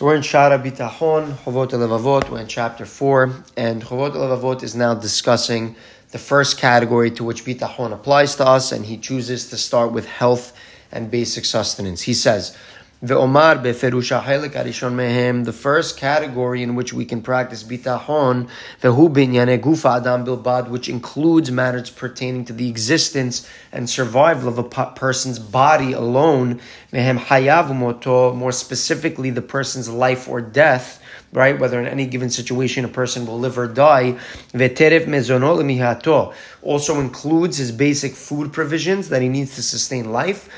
So we're in Shaar Habitachon, Chovot Levavot, we're in chapter 4, and Chovot Levavot is now discussing the first category to which Bitachon applies to us, and he chooses to start with health and basic sustenance. He says, Beferusha arishon mehem. The first category in which we can practice bitachon vehu binyane gufa adam bilbad, which includes matters pertaining to the existence and survival of a person's body alone. Mehem hayav moto. More specifically, the person's life or death right? Whether in any given situation a person will live or die. Also includes his basic food provisions that he needs to sustain life.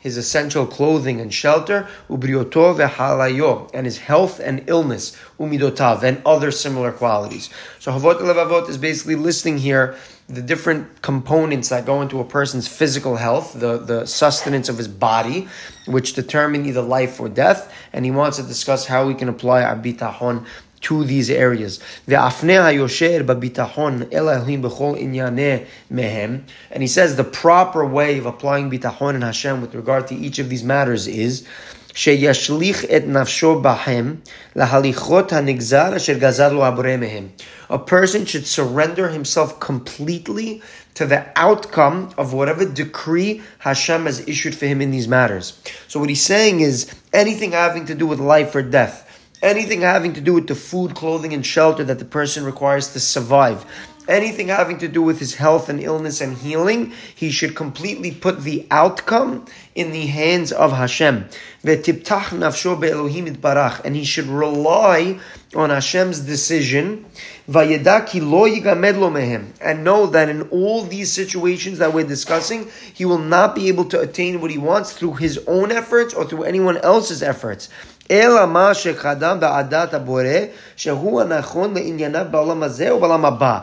His essential clothing and shelter. Ubrioto vehalayo, and his health and illness. Umidotav and other similar qualities. So Chovot Levavot is basically listing here the different components that go into a person's physical health, the, the sustenance of his body, which determine either life or death, and he wants to discuss how we can apply our bitachon to these areas. And he says the proper way of applying bitachon and Hashem with regard to each of these matters is שישליך את נפשו בהם להליכות הנגזר אשר גזר לו הבורא מהם. A person should surrender himself completely to the outcome of whatever decree Hashem has issued for him in these matters. So what he's saying is anything having to do with life or death, anything having to do with the food, clothing, and shelter that the person requires to survive, anything having to do with his health and illness and healing, he should completely put the outcome in the hands of Hashem. And he should rely on Hashem's decision. And know that in all these situations that we're discussing, he will not be able to attain what he wants through his own efforts or through anyone else's efforts. אלא מה שקדם בעדת הבורא, שהוא הנכון לענייניו בעולם הזה ובעולם הבא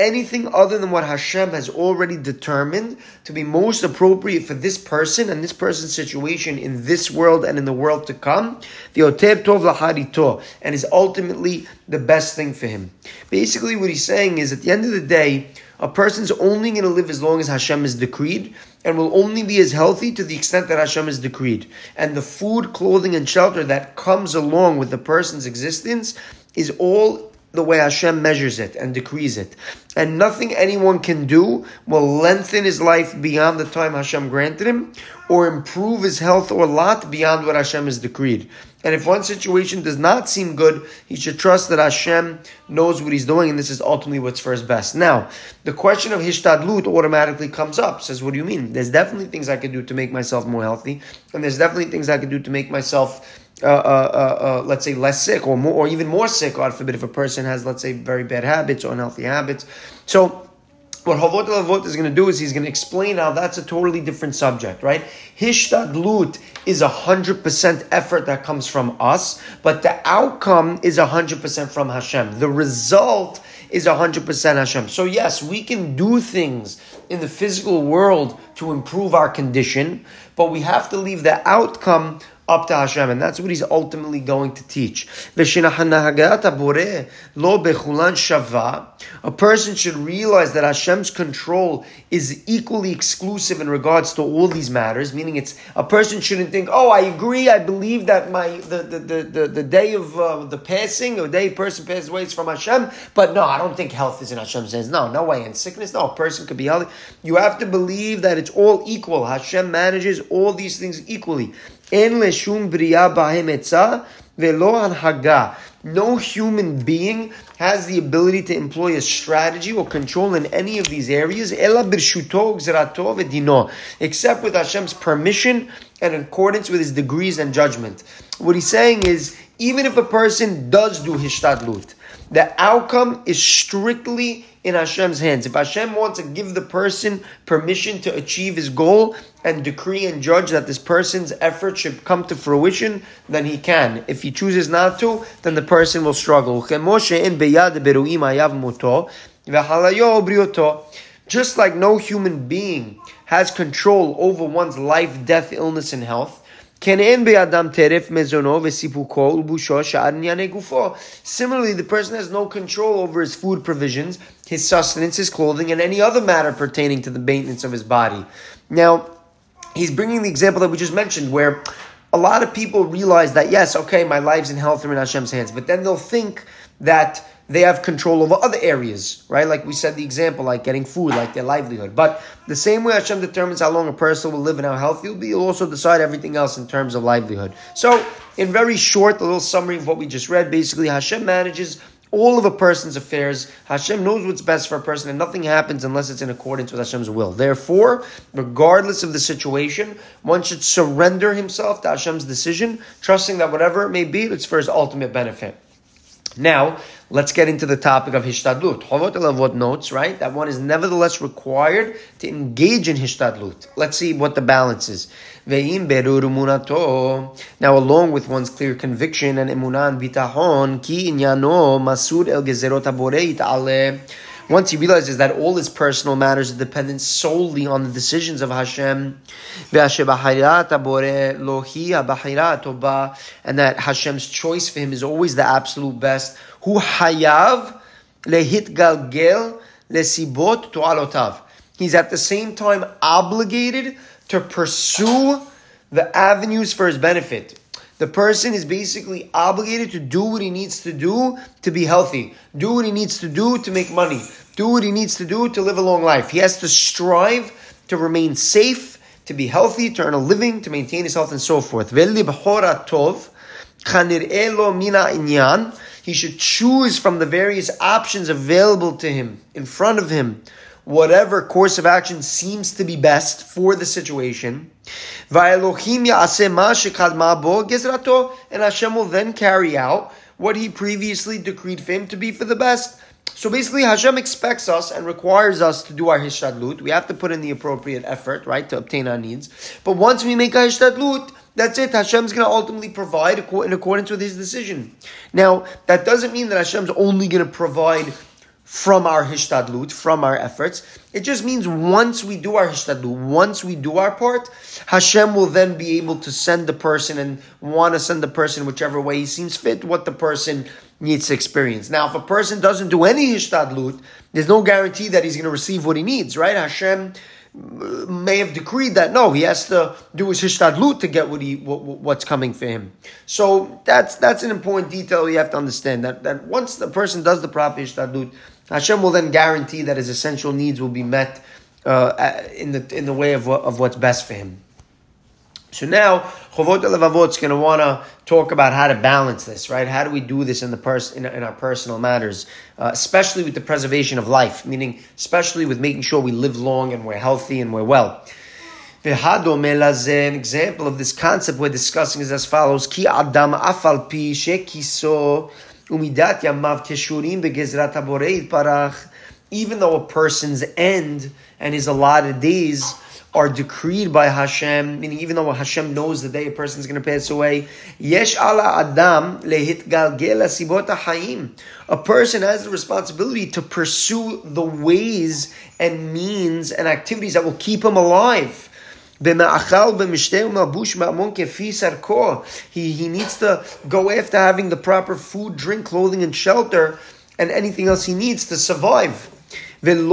anything other than what Hashem has already determined to be most appropriate for this person and this person's situation in this world and in the world to come, the oter tov laharito, and is ultimately the best thing for him. Basically, what he's saying is at the end of the day, a person's only going to live as long as Hashem has decreed and will only be as healthy to the extent that Hashem has decreed. And the food, clothing, and shelter that comes along with the person's existence is all the way Hashem measures it and decrees it. And nothing anyone can do will lengthen his life beyond the time Hashem granted him or improve his health or lot beyond what Hashem has decreed. And if one situation does not seem good, he should trust that Hashem knows what he's doing and this is ultimately what's for his best. Now, the question of hishtadlut automatically comes up. Says, what do you mean? There's definitely things I can do to make myself more healthy, and there's definitely things I can do to make myself uh, uh, uh, uh, let's say less sick or more or even more sick, God forbid, if a person has, let's say, very bad habits or unhealthy habits. So what Chovot Levavot is going to do is he's going to explain how that's a totally different subject, right? Hishtadlut is a hundred percent effort that comes from us, but the outcome is a hundred percent from Hashem. The result is a hundred percent Hashem. So yes, we can do things in the physical world to improve our condition, but we have to leave the outcome up to Hashem, and that's what he's ultimately going to teach. A person should realize that Hashem's control is equally exclusive in regards to all these matters, meaning it's a person shouldn't think, oh, I agree, I believe that my the, the, the, the, the day of uh, the passing, or day person passes away is from Hashem, but no, I don't think health is in Hashem's hands. No, no way. In sickness, no, a person could be healthy. You have to believe that it's all equal. Hashem manages all these things equally. Leshum bria bahem velo anhaga. No human being has the ability to employ a strategy or control in any of these areas, except with Hashem's permission and in accordance with his degrees and judgment. What he's saying is, even if a person does do hishtadlut, the outcome is strictly in Hashem's hands. If Hashem wants to give the person permission to achieve his goal and decree and judge that this person's effort should come to fruition, then he can. If he chooses not to, then the person will struggle. Just like no human being has control over one's life, death, illness, and health, Similarly, the person has no control over his food provisions, his sustenance, his clothing, and any other matter pertaining to the maintenance of his body. Now, he's bringing the example that we just mentioned, where a lot of people realize that yes, okay, my lives and health are in Hashem's hands, but then they'll think that they have control over other areas, right? Like we said, the example, like getting food, like their livelihood. But the same way Hashem determines how long a person will live and how healthy he'll be, he'll also decide everything else in terms of livelihood. So, in very short, a little summary of what we just read, basically, Hashem manages all of a person's affairs. Hashem knows what's best for a person, and nothing happens unless it's in accordance with Hashem's will. Therefore, regardless of the situation, one should surrender himself to Hashem's decision, trusting that whatever it may be, it's for his ultimate benefit. Now, let's get into the topic of hishtadlut. Chovot Levavot notes, right, that one is nevertheless required to engage in hishtadlut. Let's see what the balance is. Ve'im berur munato. Now, along with one's clear conviction and emunan bitahon, ki inyano masur el gezerot haboreit ale once he realizes that all his personal matters are dependent solely on the decisions of Hashem, and that Hashem's choice for him is always the absolute best, hu hayav lehit lesibot. He's at the same time obligated to pursue the avenues for his benefit. The person is basically obligated to do what he needs to do to be healthy, do what he needs to do to make money, do what he needs to do to live a long life. He has to strive to remain safe, to be healthy, to earn a living, to maintain his health, and so forth. He should choose from the various options available to him, in front of him, whatever course of action seems to be best for the situation. And Hashem will then carry out what he previously decreed for him to be for the best. So basically, Hashem expects us and requires us to do our hishtadlut. We have to put in the appropriate effort, right, to obtain our needs. But once we make our hishtadlut, that's it. Hashem's going to ultimately provide in accordance with His decision. Now, that doesn't mean that Hashem's only going to provide from our hishtadlut, from our efforts. It just means once we do our hishtadlut, once we do our part, Hashem will then be able to send the person and want to send the person whichever way he seems fit, what the person needs to experience. Now, if a person doesn't do any hishtadlut, there's no guarantee that he's going to receive what he needs, right? Hashem uh, may have decreed that no, he has to do his hishtadlut to get what he what, what's coming for him. So that's that's an important detail you have to understand that that once the person does the proper hishtadlut, Hashem will then guarantee that his essential needs will be met uh, in the in the way of of what's best for him. So now, Chovot is going to want to talk about how to balance this, right? How do we do this in the pers- in, in our personal matters, uh, especially with the preservation of life, meaning especially with making sure we live long and we're healthy and we're well. An example of this concept we're discussing is as follows: Ki adam afal pi shekiso umidat yamav begezrat parach. Even though a person's end and his allotted days are decreed by Hashem, meaning even though Hashem knows the day a person is going to pass away, yesh ala adam lehitgalgel sibota hayim. A person has the responsibility to pursue the ways and means and activities that will keep him alive. He, he needs to go after having the proper food, drink, clothing, and shelter, and anything else he needs to survive. And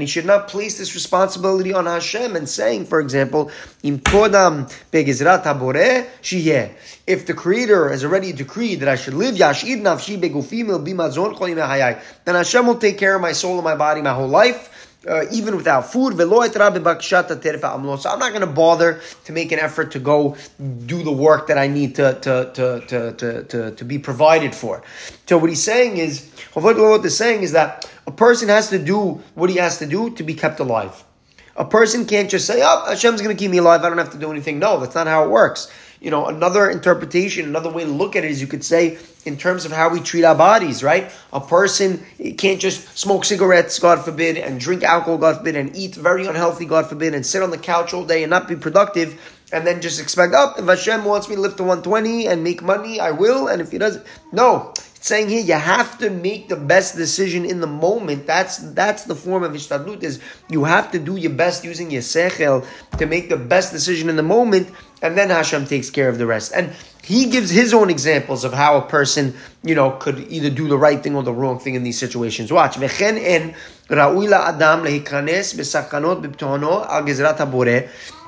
he should not place this responsibility on Hashem and saying, for example, if the Creator has already decreed that I should live, then Hashem will take care of my soul and my body my whole life uh, even without food. So I'm not going to bother to make an effort to go do the work that I need to, to, to, to, to, to, to be provided for. So what he's saying is, what is saying is that a person has to do what he has to do to be kept alive. A person can't just say, oh, Hashem's going to keep me alive, I don't have to do anything. No, that's not how it works you know, another interpretation, another way to look at it is you could say in terms of how we treat our bodies, right? A person can't just smoke cigarettes, God forbid, and drink alcohol, God forbid, and eat very unhealthy, God forbid, and sit on the couch all day and not be productive, and then just expect, up oh, if Hashem wants me to live to 120 and make money, I will, and if He doesn't, no. It's saying here you have to make the best decision in the moment. That's that's the form of ishtadlut. Is you have to do your best using your sechel to make the best decision in the moment, and then Hashem takes care of the rest. And he gives his own examples of how a person, you know, could either do the right thing or the wrong thing in these situations. Watch.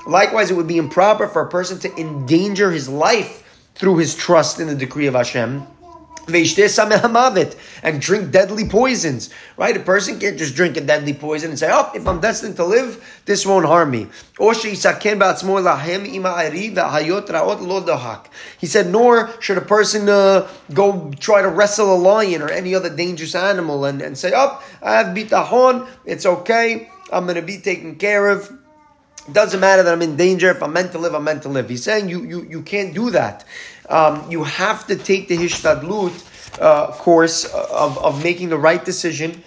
Likewise, it would be improper for a person to endanger his life through his trust in the decree of Hashem and drink deadly poisons. Right? A person can't just drink a deadly poison and say, "Oh, if I'm destined to live, this won't harm me." He said, nor should a person uh, go try to wrestle a lion or any other dangerous animal and, and say, "Oh, I have bitahon. It's okay. I'm going to be taken care of." It doesn't matter that I'm in danger. If I'm meant to live, I'm meant to live. He's saying you you, you can't do that. Um, you have to take the hishtadlut uh, course of, of making the right decision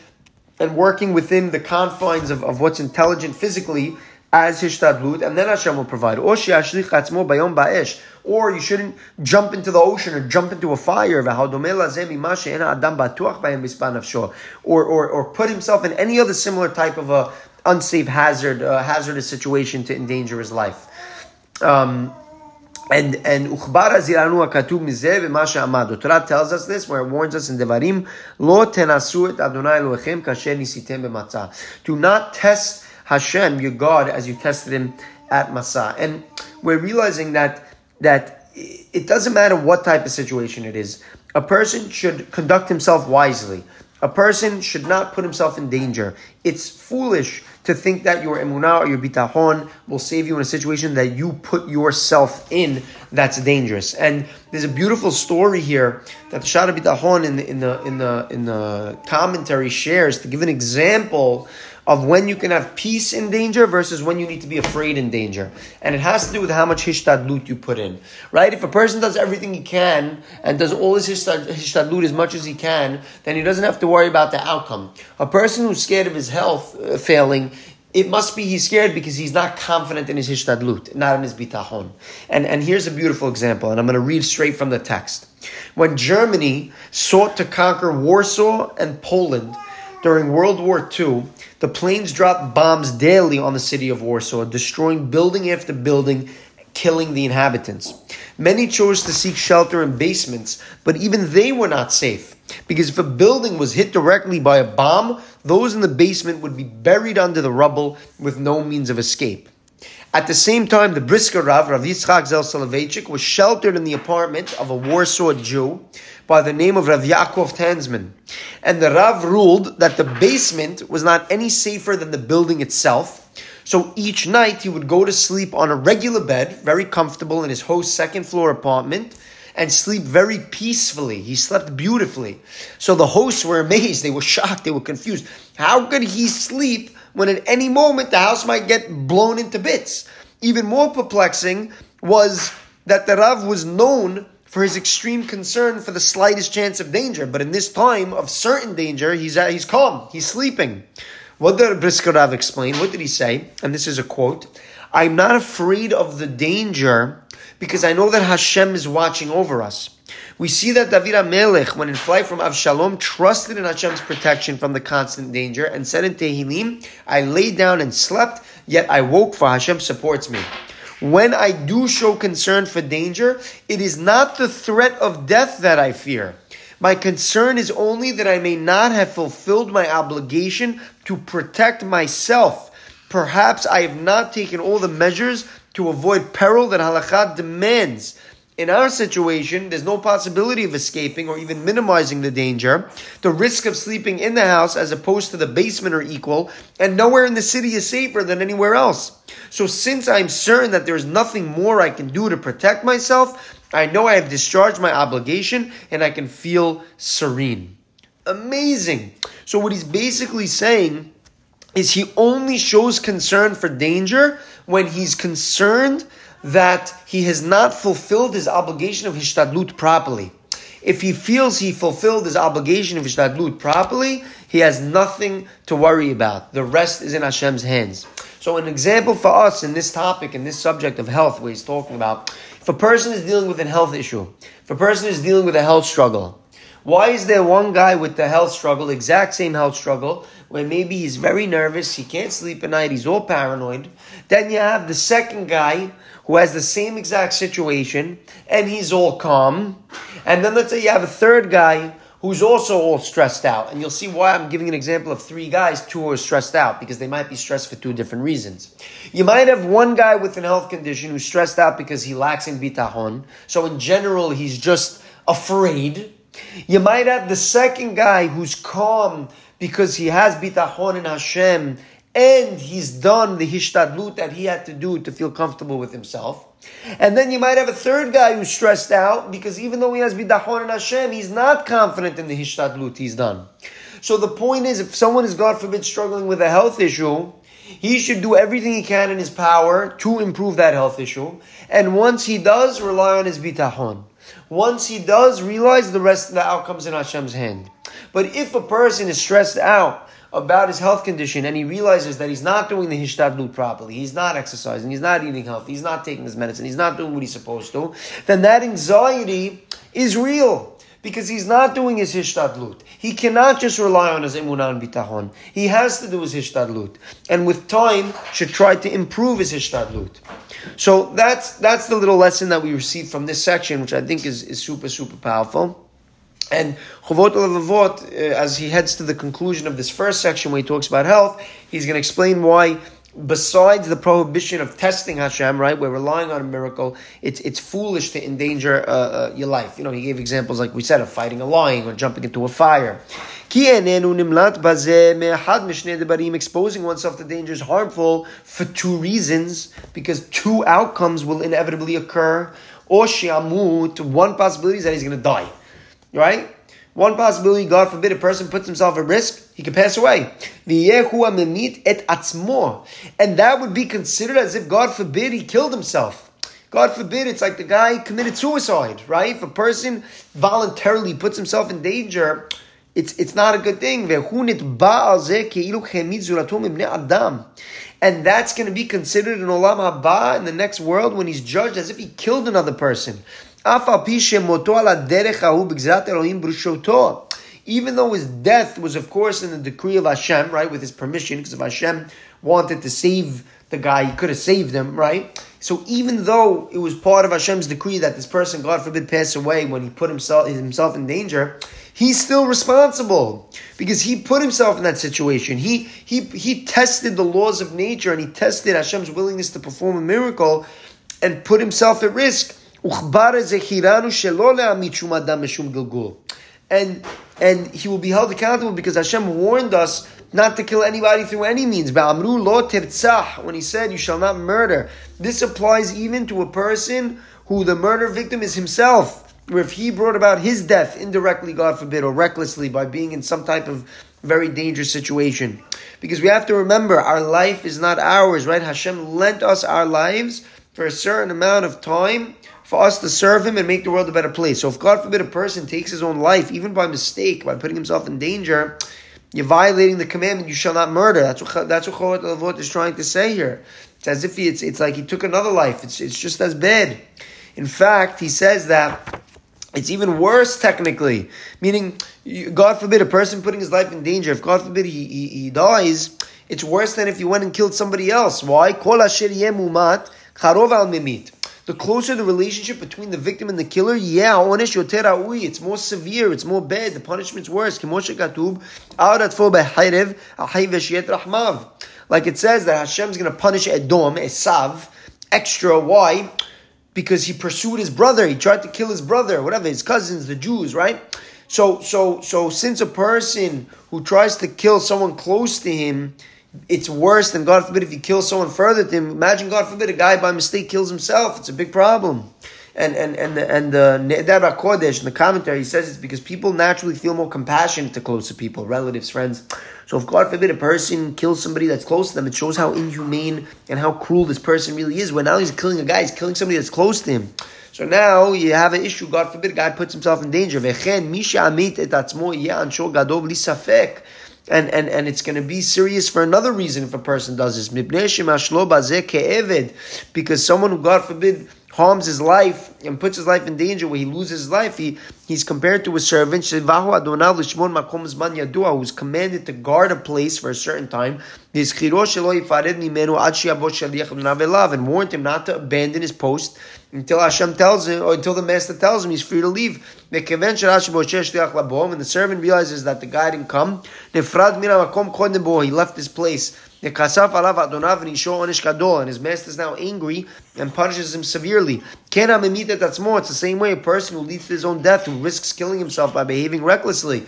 and working within the confines of, of what's intelligent physically as hishtadlut, and then Hashem will provide. Or you shouldn't jump into the ocean or jump into a fire. Or, or, or put himself in any other similar type of a unsafe hazard, uh, hazardous situation to endanger his life. Um, and and uchbara ziranu akatub mizeh v'masha amado. Torah tells us this, where it warns us in Devarim, lo tenasu Adonai Elohechem kasher nisitem b'matzah. Do not test Hashem, your God, as you tested him at Massah. And we're realizing that that it doesn't matter what type of situation it is. A person should conduct himself wisely. A person should not put himself in danger. It's foolish to think that your emunah or your bitahon will save you in a situation that you put yourself in that's dangerous. And there's a beautiful story here that the Shaar Habitachon in the in the in the in the commentary shares to give an example of when you can have peace in danger versus when you need to be afraid in danger. And it has to do with how much hishtadlut you put in. Right? If a person does everything he can and does all his hishtadlut as much as he can, then he doesn't have to worry about the outcome. A person who's scared of his health uh, failing, it must be he's scared because he's not confident in his hishtadlut, not in his bitahon. And, and here's a beautiful example, and I'm going to read straight from the text. When Germany sought to conquer Warsaw and Poland during World War II, the planes dropped bombs daily on the city of Warsaw, destroying building after building, killing the inhabitants. Many chose to seek shelter in basements, but even they were not safe. Because if a building was hit directly by a bomb, those in the basement would be buried under the rubble with no means of escape. At the same time, the Brisker Rav, Rav Yitzchak Zev Soloveitchik, was sheltered in the apartment of a Warsaw Jew by the name of Rav Yaakov Tansman. And the Rav ruled that the basement was not any safer than the building itself. So each night he would go to sleep on a regular bed, very comfortable in his host's second floor apartment, and sleep very peacefully. He slept beautifully. So the hosts were amazed. They were shocked. They were confused. How could he sleep when at any moment the house might get blown into bits? Even more perplexing was that the Rav was known for his extreme concern for the slightest chance of danger. But in this time of certain danger, he's, uh, he's calm, he's sleeping. What did Brisker Rav explain? What did he say? And this is a quote I'm not afraid of the danger because I know that Hashem is watching over us. We see that David HaMelech, when in flight from Avshalom, trusted in Hashem's protection from the constant danger and said in Tehillim, I lay down and slept, yet I woke for Hashem supports me. When I do show concern for danger, it is not the threat of death that I fear. My concern is only that I may not have fulfilled my obligation to protect myself. Perhaps I have not taken all the measures to avoid peril that halakha demands. In our situation, there's no possibility of escaping or even minimizing the danger. The risk of sleeping in the house as opposed to the basement are equal, and nowhere in the city is safer than anywhere else. So since I'm certain that there's nothing more I can do to protect myself, I know I have discharged my obligation and I can feel serene. Amazing. So what he's basically saying is he only shows concern for danger when he's concerned that he has not fulfilled his obligation of hishtadlut properly. If he feels he fulfilled his obligation of hishtadlut properly, he has nothing to worry about. The rest is in Hashem's hands. So an example for us in this topic, in this subject of health, where he's talking about, if a person is dealing with a health issue, if a person is dealing with a health struggle, why is there one guy with the health struggle, exact same health struggle, where maybe he's very nervous, he can't sleep at night, he's all paranoid? Then you have the second guy who has the same exact situation and he's all calm. And then let's say you have a third guy who's also all stressed out. And you'll see why I'm giving an example of three guys, two are stressed out, because they might be stressed for two different reasons. You might have one guy with an health condition who's stressed out because he lacks in bitahon. So in general, he's just afraid. You might have the second guy who's calm because he has bitachon in Hashem and he's done the hishtadlut that he had to do to feel comfortable with himself. And then you might have a third guy who's stressed out because even though he has bitachon in Hashem, he's not confident in the hishtadlut he's done. So the point is, if someone is, God forbid, struggling with a health issue, he should do everything he can in his power to improve that health issue. And once he does, rely on his bitachon. Once he does, realize the rest of the outcomes in Hashem's hand. But if a person is stressed out about his health condition and he realizes that he's not doing the hishtadlut properly, he's not exercising, he's not eating healthy, he's not taking his medicine, he's not doing what he's supposed to, then that anxiety is real because he's not doing his hishtadlut. He cannot just rely on his emunah and. He has to do his hishtadlut, and with time should try to improve his hishtadlut. So that's that's the little lesson that we received from this section, which I think is, is super super powerful. And Chovot Levavot, uh, as he heads to the conclusion of this first section where he talks about health, he's going to explain why, besides the prohibition of testing Hashem, right, we're relying on a miracle, it's, it's foolish to endanger uh, uh, your life. You know, he gave examples, like we said, of fighting a lion or jumping into a fire. Exposing oneself to danger is harmful for two reasons, because two outcomes will inevitably occur. Or shiamut, one possibility is that he's going to die right? One possibility, God forbid, a person puts himself at risk, he could pass away. And that would be considered as if, God forbid, he killed himself. God forbid, it's like the guy committed suicide, right? If a person voluntarily puts himself in danger, it's, it's not a good thing. And that's going to be considered in Olam Haba, in the next world, when he's judged as if he killed another person. Even though his death was, of course, in the decree of Hashem, right, with his permission, because if Hashem wanted to save the guy, he could have saved him, right? So even though it was part of Hashem's decree that this person, God forbid, pass away when he put himself himself in danger, he's still responsible because he put himself in that situation. He he he tested the laws of nature and he tested Hashem's willingness to perform a miracle and put himself at risk. And and he will be held accountable because Hashem warned us not to kill anybody through any means. When he said, You shall not murder. This applies even to a person who the murder victim is himself. Where if he brought about his death indirectly, God forbid, or recklessly by being in some type of very dangerous situation. Because we have to remember, our life is not ours, right? Hashem lent us our lives for a certain amount of time for us to serve Him and make the world a better place. So if God forbid a person takes his own life, even by mistake, by putting himself in danger, you're violating the commandment, you shall not murder. That's what, that's what Chovot Levavot is trying to say here. It's as if he, it's, it's like he took another life. It's, it's just as bad. In fact, he says that it's even worse technically, meaning, God forbid, a person putting his life in danger, if God forbid he, he, he dies, it's worse than if you went and killed somebody else. Why? Kol asher al mimit the closer the relationship between the victim and the killer, yeah, it's more severe, it's more bad, the punishment's worse. Like it says that Hashem's going to punish Edom, Esav, extra. Why? Because he pursued his brother, he tried to kill his brother, whatever, his cousins, the Jews, right? So, so, so, since a person who tries to kill someone close to him it's worse than God forbid if you kill someone further to him. Imagine God forbid a guy by mistake kills himself. It's a big problem. And and and and the Neder Kodesh in the commentary he says it's because people naturally feel more compassionate to closer people, relatives, friends. So if God forbid a person kills somebody that's close to them, it shows how inhumane and how cruel this person really is. When now he's killing a guy, he's killing somebody that's close to him. So now you have an issue. God forbid a guy puts himself in danger and, and, and it's going to be serious for another reason if a person does this. Because someone who, God forbid, harms his life and puts his life in danger, where he loses his life, he, he's compared to a servant, who's commanded to guard a place for a certain time, and warned him not to abandon his post until Hashem tells him, or until the master tells him he's free to leave. When the servant realizes that the guy didn't come, he left his place. And his master is now angry and punishes him severely. It's the same way a person who leads to his own death, who risks killing himself by behaving recklessly.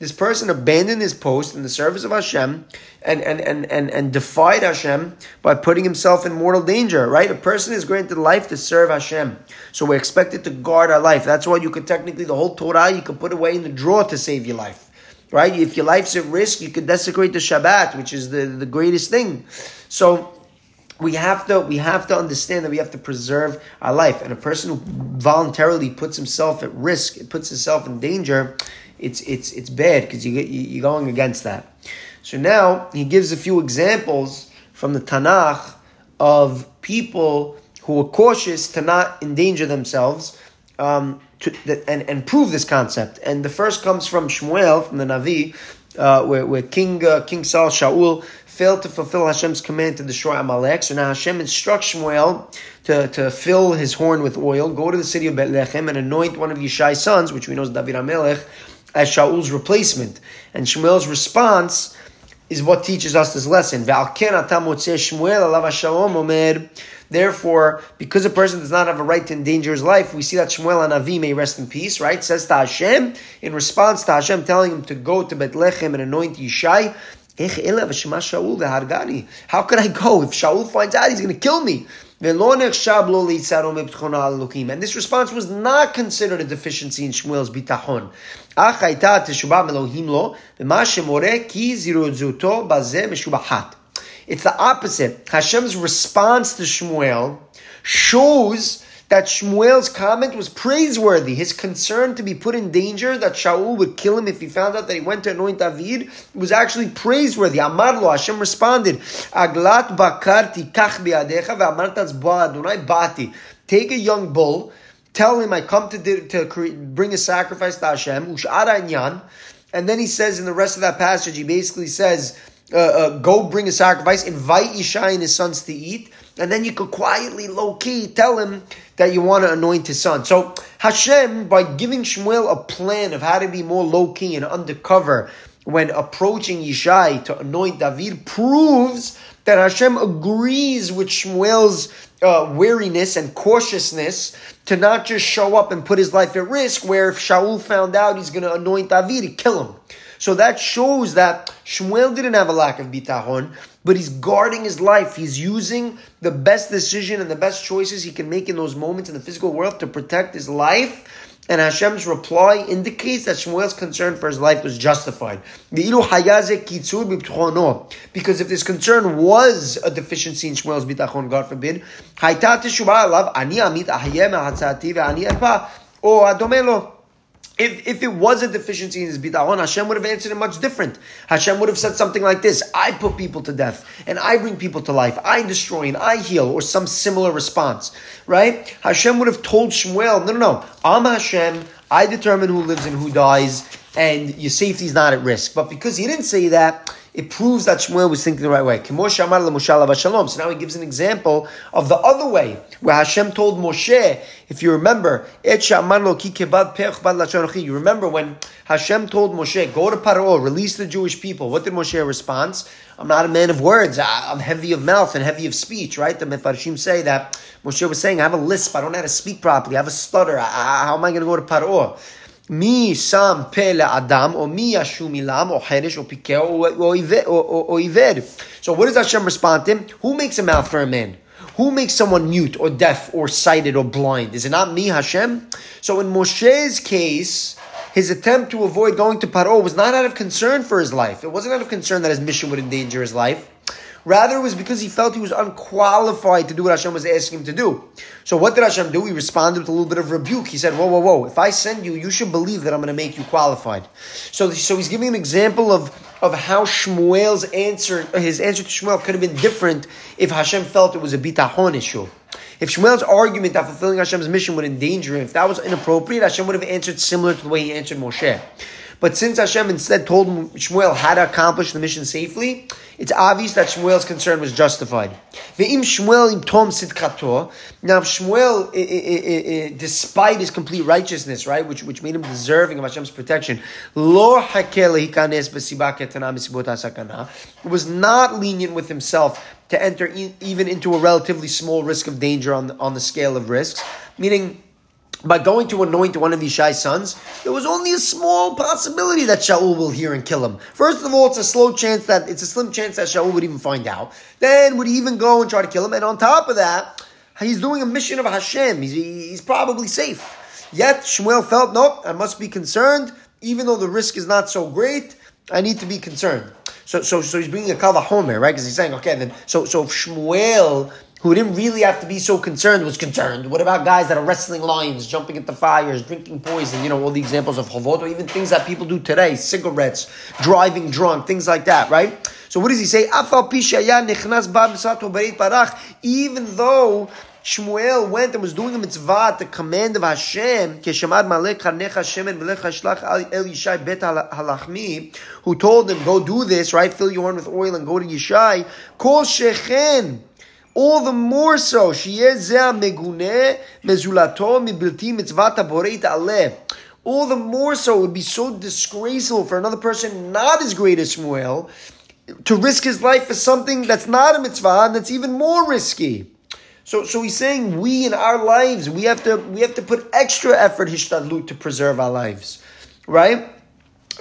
This person abandoned his post in the service of Hashem and, and, and, and, and defied Hashem by putting himself in mortal danger, right? A person is granted life to serve Hashem. So we're expected to guard our life. That's why you could technically, the whole Torah, you could put away in the drawer to save your life right? If your life's at risk, you could desecrate the Shabbat, which is the, the greatest thing. So we have to we have to understand that we have to preserve our life. And a person who voluntarily puts himself at risk, it puts himself in danger, it's it's it's bad because you you're going against that. So now he gives a few examples from the Tanakh of people who were cautious to not endanger themselves. Um, to, and, and prove this concept. And the first comes from Shmuel, from the Navi, uh, where, where King uh, King Saul Shaul failed to fulfill Hashem's command to destroy Amalek. So now Hashem instructs Shmuel to, to fill his horn with oil, go to the city of Bethlehem and anoint one of Yishai's sons, which we know is David HaMelech, as Shaul's replacement. And Shmuel's response is what teaches us this lesson. Therefore, because a person does not have a right to endanger his life, we see that Shmuel Hanavi may rest in peace, right? Says to Hashem, in response to Hashem telling him to go to Bethlehem and anoint Yishai, how could I go? If Shaul finds out, he's going to kill me. And this response was not considered a deficiency in Shmuel's bitachon. It's the opposite. Hashem's response to Shmuel shows that Shmuel's comment was praiseworthy. His concern to be put in danger, that Shaul would kill him if he found out that he went to anoint David, was actually praiseworthy. Amarlo, Hashem responded, Aglat bakarti kach biadecha bati. Take a young bull, tell him I come to, to bring a sacrifice to Hashem, and then he says in the rest of that passage, he basically says, uh, uh, go bring a sacrifice, invite Yishai and his sons to eat, and then you could quietly, low key, tell him that you want to anoint his son. So Hashem, by giving Shmuel a plan of how to be more low key and undercover when approaching Yishai to anoint David, proves that Hashem agrees with Shmuel's uh, wariness and cautiousness to not just show up and put his life at risk, where if Shaul found out he's going to anoint David, he'd kill him. So that shows that Shmuel didn't have a lack of bitahon, but he's guarding his life. He's using the best decision and the best choices he can make in those moments in the physical world to protect his life. And Hashem's reply indicates that Shmuel's concern for his life was justified. Because if this concern was a deficiency in Shmuel's bitachon, God forbid, or adomelo. If, if it was a deficiency in his bid'ahon, Hashem would have answered it much different. Hashem would have said something like this: "I put people to death, and I bring people to life. I destroy and I heal," or some similar response. Right? Hashem would have told Shmuel, "No, no, no. I'm Hashem. I determine who lives and who dies, and your safety is not at risk." But because he didn't say that, it proves that Shmuel was thinking the right way. So now he gives an example of the other way, where Hashem told Moshe, if you remember, you remember when Hashem told Moshe, go to Paro, release the Jewish people. What did Moshe respond? I'm not a man of words. Uh, I'm heavy of mouth and heavy of speech, right? The Mefarshim say that Moshe was saying, I have a lisp. I don't know how to speak properly. I have a stutter. How am I going to go to Paro? Me, sham pele adam or mi yashumilam or herish or pikeh or iver. So what does Hashem respond to him? Who makes a mouth for a man? Who makes someone mute or deaf or sighted or blind? Is it not me, Hashem? So in Moshe's case, his attempt to avoid going to Paro was not out of concern for his life. It wasn't out of concern that his mission would endanger his life. Rather, it was because he felt he was unqualified to do what Hashem was asking him to do. So what did Hashem do? He responded with a little bit of rebuke. He said, whoa, whoa, whoa, if I send you, you should believe that I'm going to make you qualified. So, so he's giving an example of, of how Shmuel's answer, his answer to Shmuel could have been different if Hashem felt it was a bitahon issue. If Shmuel's argument that fulfilling Hashem's mission would endanger him, if that was inappropriate, Hashem would have answered similar to the way he answered Moshe. But since Hashem instead told Shmuel how to accomplish the mission safely, it's obvious that Shmuel's concern was justified. Ve'im Shmuel tom sitkato. Now Shmuel, despite his complete righteousness, right, which, which made him deserving of Hashem's protection, lo was not lenient with himself to enter even into a relatively small risk of danger on the, on the scale of risks, meaning by going to anoint one of Yishai's sons, there was only a small possibility that Shaul will hear and kill him. First of all, it's a slow chance that it's a slim chance that Shaul would even find out. Then would he even go and try to kill him? And on top of that, he's doing a mission of Hashem. He's, he's probably safe. Yet Shmuel felt, nope, I must be concerned, even though the risk is not so great. I need to be concerned. So, so, so he's bringing a kal vachomer, right? Because he's saying, okay, then, so, so if Shmuel who didn't really have to be so concerned was concerned. What about guys that are wrestling lions, jumping into fires, drinking poison, you know, all the examples of chavot, or even things that people do today, cigarettes, driving drunk, things like that, right? So what does he say? Even though Shmuel went and was doing a mitzvah at the command of Hashem, who told him, go do this, right? Fill your horn with oil and go to Yishai. All the more so, all the more so it would be so disgraceful for another person not as great as Shmuel to risk his life for something that's not a mitzvah and that's even more risky. So, so he's saying we in our lives we have to we have to put extra effort hishtadlut to preserve our lives, right?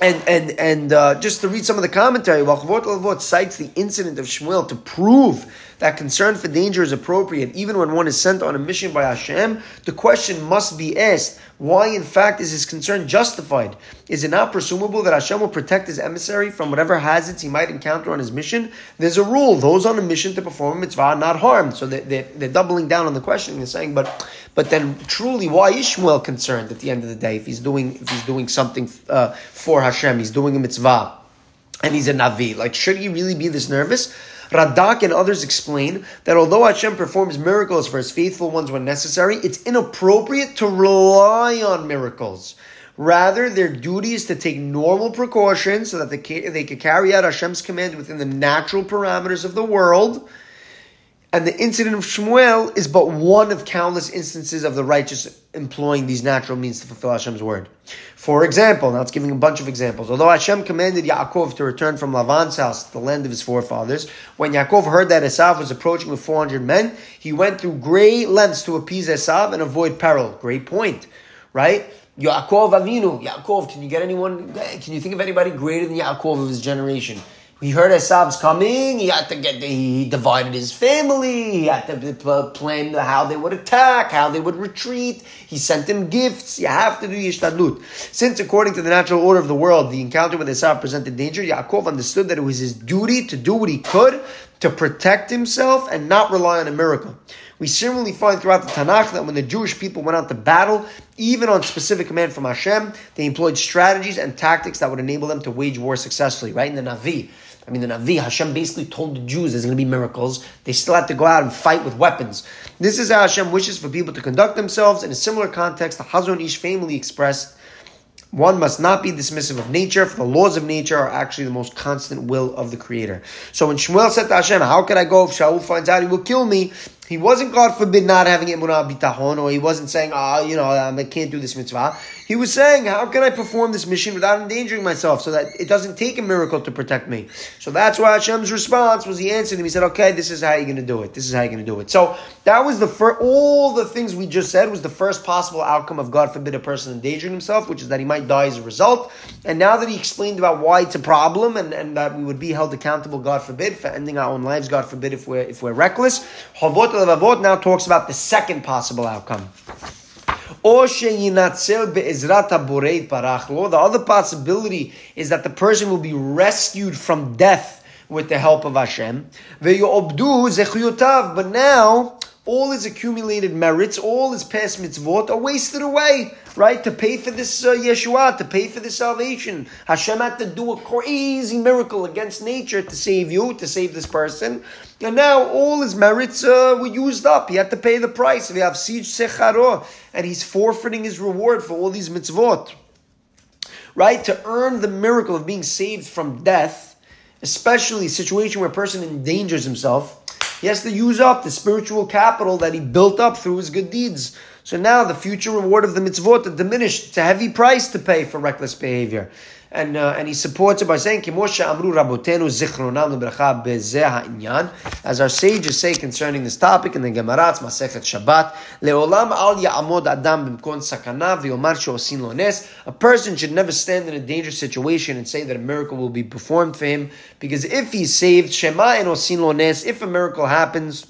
And and and uh, just to read some of the commentary, Chovot cites the incident of Shmuel to prove that concern for danger is appropriate even when one is sent on a mission by Hashem, the question must be asked, why in fact is his concern justified? Is it not presumable that Hashem will protect his emissary from whatever hazards he might encounter on his mission? There's a rule, those on a mission to perform a mitzvah are not harmed. So they're, they're, they're doubling down on the question. They're saying, but but then truly, why is Shmuel concerned at the end of the day if he's doing, if he's doing something uh, for Hashem, he's doing a mitzvah, and he's a Navi? Like, should he really be this nervous? Radak and others explain that although Hashem performs miracles for his faithful ones when necessary, it's inappropriate to rely on miracles. Rather, their duty is to take normal precautions so that they, can carry out Hashem's command within the natural parameters of the world and the incident of Shmuel is but one of countless instances of the righteous employing these natural means to fulfill Hashem's word. For example, now it's giving a bunch of examples. Although Hashem commanded Yaakov to return from Lavan's house to the land of his forefathers, when Yaakov heard that Esav was approaching with 400 men, he went through great lengths to appease Esav and avoid peril. Great point, right? Yaakov Avinu, Yaakov, can you get anyone, can you think of anybody greater than Yaakov of his generation? He heard Esav's coming. He had to get. He divided his family. He had to uh, plan how they would attack, how they would retreat. He sent them gifts. You have to do yishtadlut. Since, according to the natural order of the world, the encounter with Esav presented danger, Yaakov understood that it was his duty to do what he could to protect himself and not rely on a miracle. We similarly find throughout the Tanakh that when the Jewish people went out to battle, even on specific command from Hashem, they employed strategies and tactics that would enable them to wage war successfully. Right in the Navi, I mean, the Navi, Hashem basically told the Jews there's going to be miracles. They still have to go out and fight with weapons. This is how Hashem wishes for people to conduct themselves. In a similar context, the Hazon Ish family expressed one must not be dismissive of nature, for the laws of nature are actually the most constant will of the Creator. So when Shmuel said to Hashem, How can I go if Shaul finds out he will kill me? He wasn't, God forbid, not having emunah bitachon, or he wasn't saying, ah, oh, you know, I can't do this mitzvah. He was saying, how can I perform this mission without endangering myself so that it doesn't take a miracle to protect me? So that's why Hashem's response was he answered him. He said, okay, this is how you're going to do it. This is how you're going to do it. So that was the first, all the things we just said was the first possible outcome of, God forbid, a person endangering himself, which is that he might die as a result. And now that he explained about why it's a problem and, and that we would be held accountable, God forbid, for ending our own lives, God forbid, if we're, if we're reckless, Levavot now talks about the second possible outcome. The other possibility is that the person will be rescued from death with the help of Hashem. But now, all his accumulated merits, all his past mitzvot are wasted away, right? To pay for this uh, Yeshua, to pay for this salvation. Hashem had to do a crazy miracle against nature to save you, to save this person. And now all his merits uh, were used up. He had to pay the price. We have siege secharo, and he's forfeiting his reward for all these mitzvot. Right? To earn the miracle of being saved from death, especially a situation where a person endangers himself, he has to use up the spiritual capital that he built up through his good deeds. So now the future reward of the mitzvot are diminished. It's a heavy price to pay for reckless behavior and uh, and he supports it by saying Kimosha Amru Rabotenu Bezeh as our sages say concerning this topic in the Gemara Masechet Shabbat Leolam Al Ya'amod Adam Bimkon Sakana V'Yomar She'osin Lo Nes. A person should never stand in a dangerous situation and say that a miracle will be performed for him because if he's saved Shema and Osin Lo Nes if a miracle happens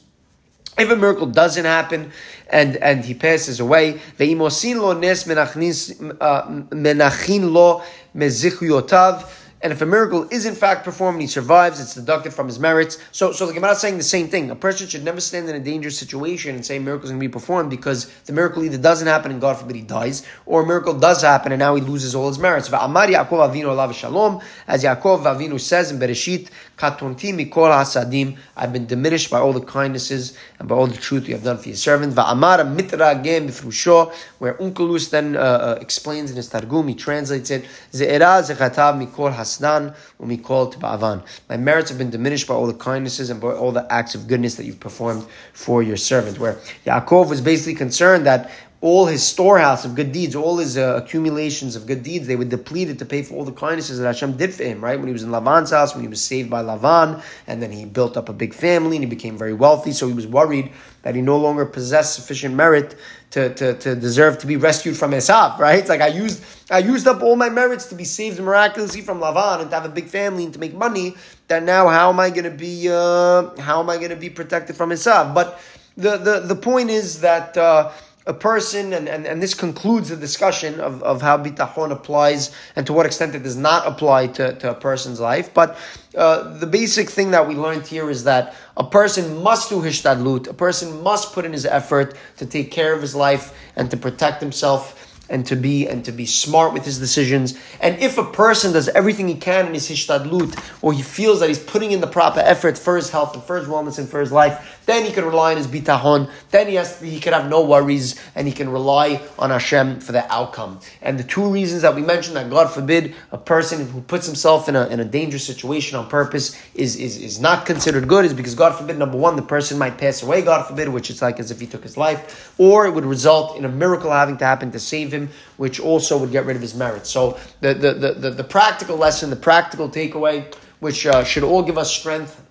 if a miracle doesn't happen and, and he passes away, ve'imosin lo nes uh, menachin lo mezichuyotav, and if a miracle is in fact performed and he survives, it's deducted from his merits. So, so the Gemara is saying the same thing. A person should never stand in a dangerous situation and say a miracle is going to be performed because the miracle either doesn't happen and God forbid he dies, or a miracle does happen and now he loses all his merits. As Yaakov Avinu says in Bereshit, katonti mikol hasadim, I've been diminished by all the kindnesses and by all the truth you have done for your servant. Va'amar mitra again b'frusho, where Onkelos then uh, uh, explains in his Targum, he translates it, ze'era zechatav mikol hasdan umikol ba'avan. My merits have been diminished by all the kindnesses and by all the acts of goodness that you've performed for your servant. Where Yaakov was basically concerned that all his storehouse of good deeds, all his uh, accumulations of good deeds, they were depleted to pay for all the kindnesses that Hashem did for him, right? When he was in Lavan's house, when he was saved by Lavan, and then he built up a big family and he became very wealthy, so he was worried that he no longer possessed sufficient merit to, to, to deserve to be rescued from Esav, right? It's like I used I used up all my merits to be saved miraculously from Lavan and to have a big family and to make money. That now, how am I going to be? Uh, how am I going to be protected from Esav? But the the the point is that. Uh, a person, and, and, and this concludes the discussion of, of how bitachon applies and to what extent it does not apply to, to a person's life. But uh, the basic thing that we learned here is that a person must do hishtadlut, a person must put in his effort to take care of his life and to protect himself and to be and to be smart with his decisions. And if a person does everything he can in his hishtadlut, or he feels that he's putting in the proper effort for his health and for his wellness and for his life, then he can rely on his bitachon. Then he has he can have no worries and he can rely on Hashem for the outcome. And the two reasons that we mentioned that God forbid a person who puts himself in a, in a dangerous situation on purpose is, is, is not considered good is because God forbid number one the person might pass away God forbid which is like as if he took his life or it would result in a miracle having to happen to save him which also would get rid of his merits. So the the, the, the, the practical lesson the practical takeaway which uh, should all give us strength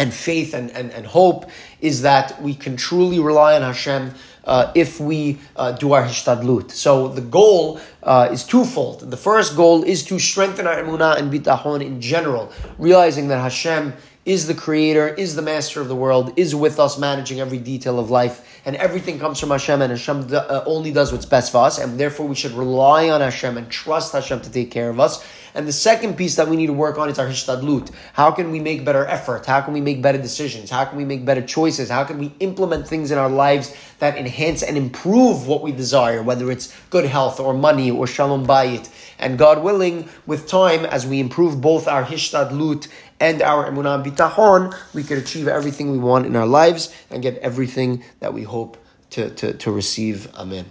and faith and, and, and hope is that we can truly rely on Hashem uh, if we uh, do our hishtadlut. So the goal uh, is twofold. The first goal is to strengthen our emunah and bitachon in general, realizing that Hashem is the creator, is the master of the world, is with us managing every detail of life, and everything comes from Hashem, and Hashem uh, only does what's best for us, and therefore we should rely on Hashem and trust Hashem to take care of us. And the second piece that we need to work on is our hishtadlut. How can we make better effort? How can we make better decisions? How can we make better choices? How can we implement things in our lives that enhance and improve what we desire, whether it's good health or money or shalom bayit? And God willing, with time, as we improve both our hishtadlut and our emunah bitachon, we can achieve everything we want in our lives and get everything that we hope to, to, to receive. Amen.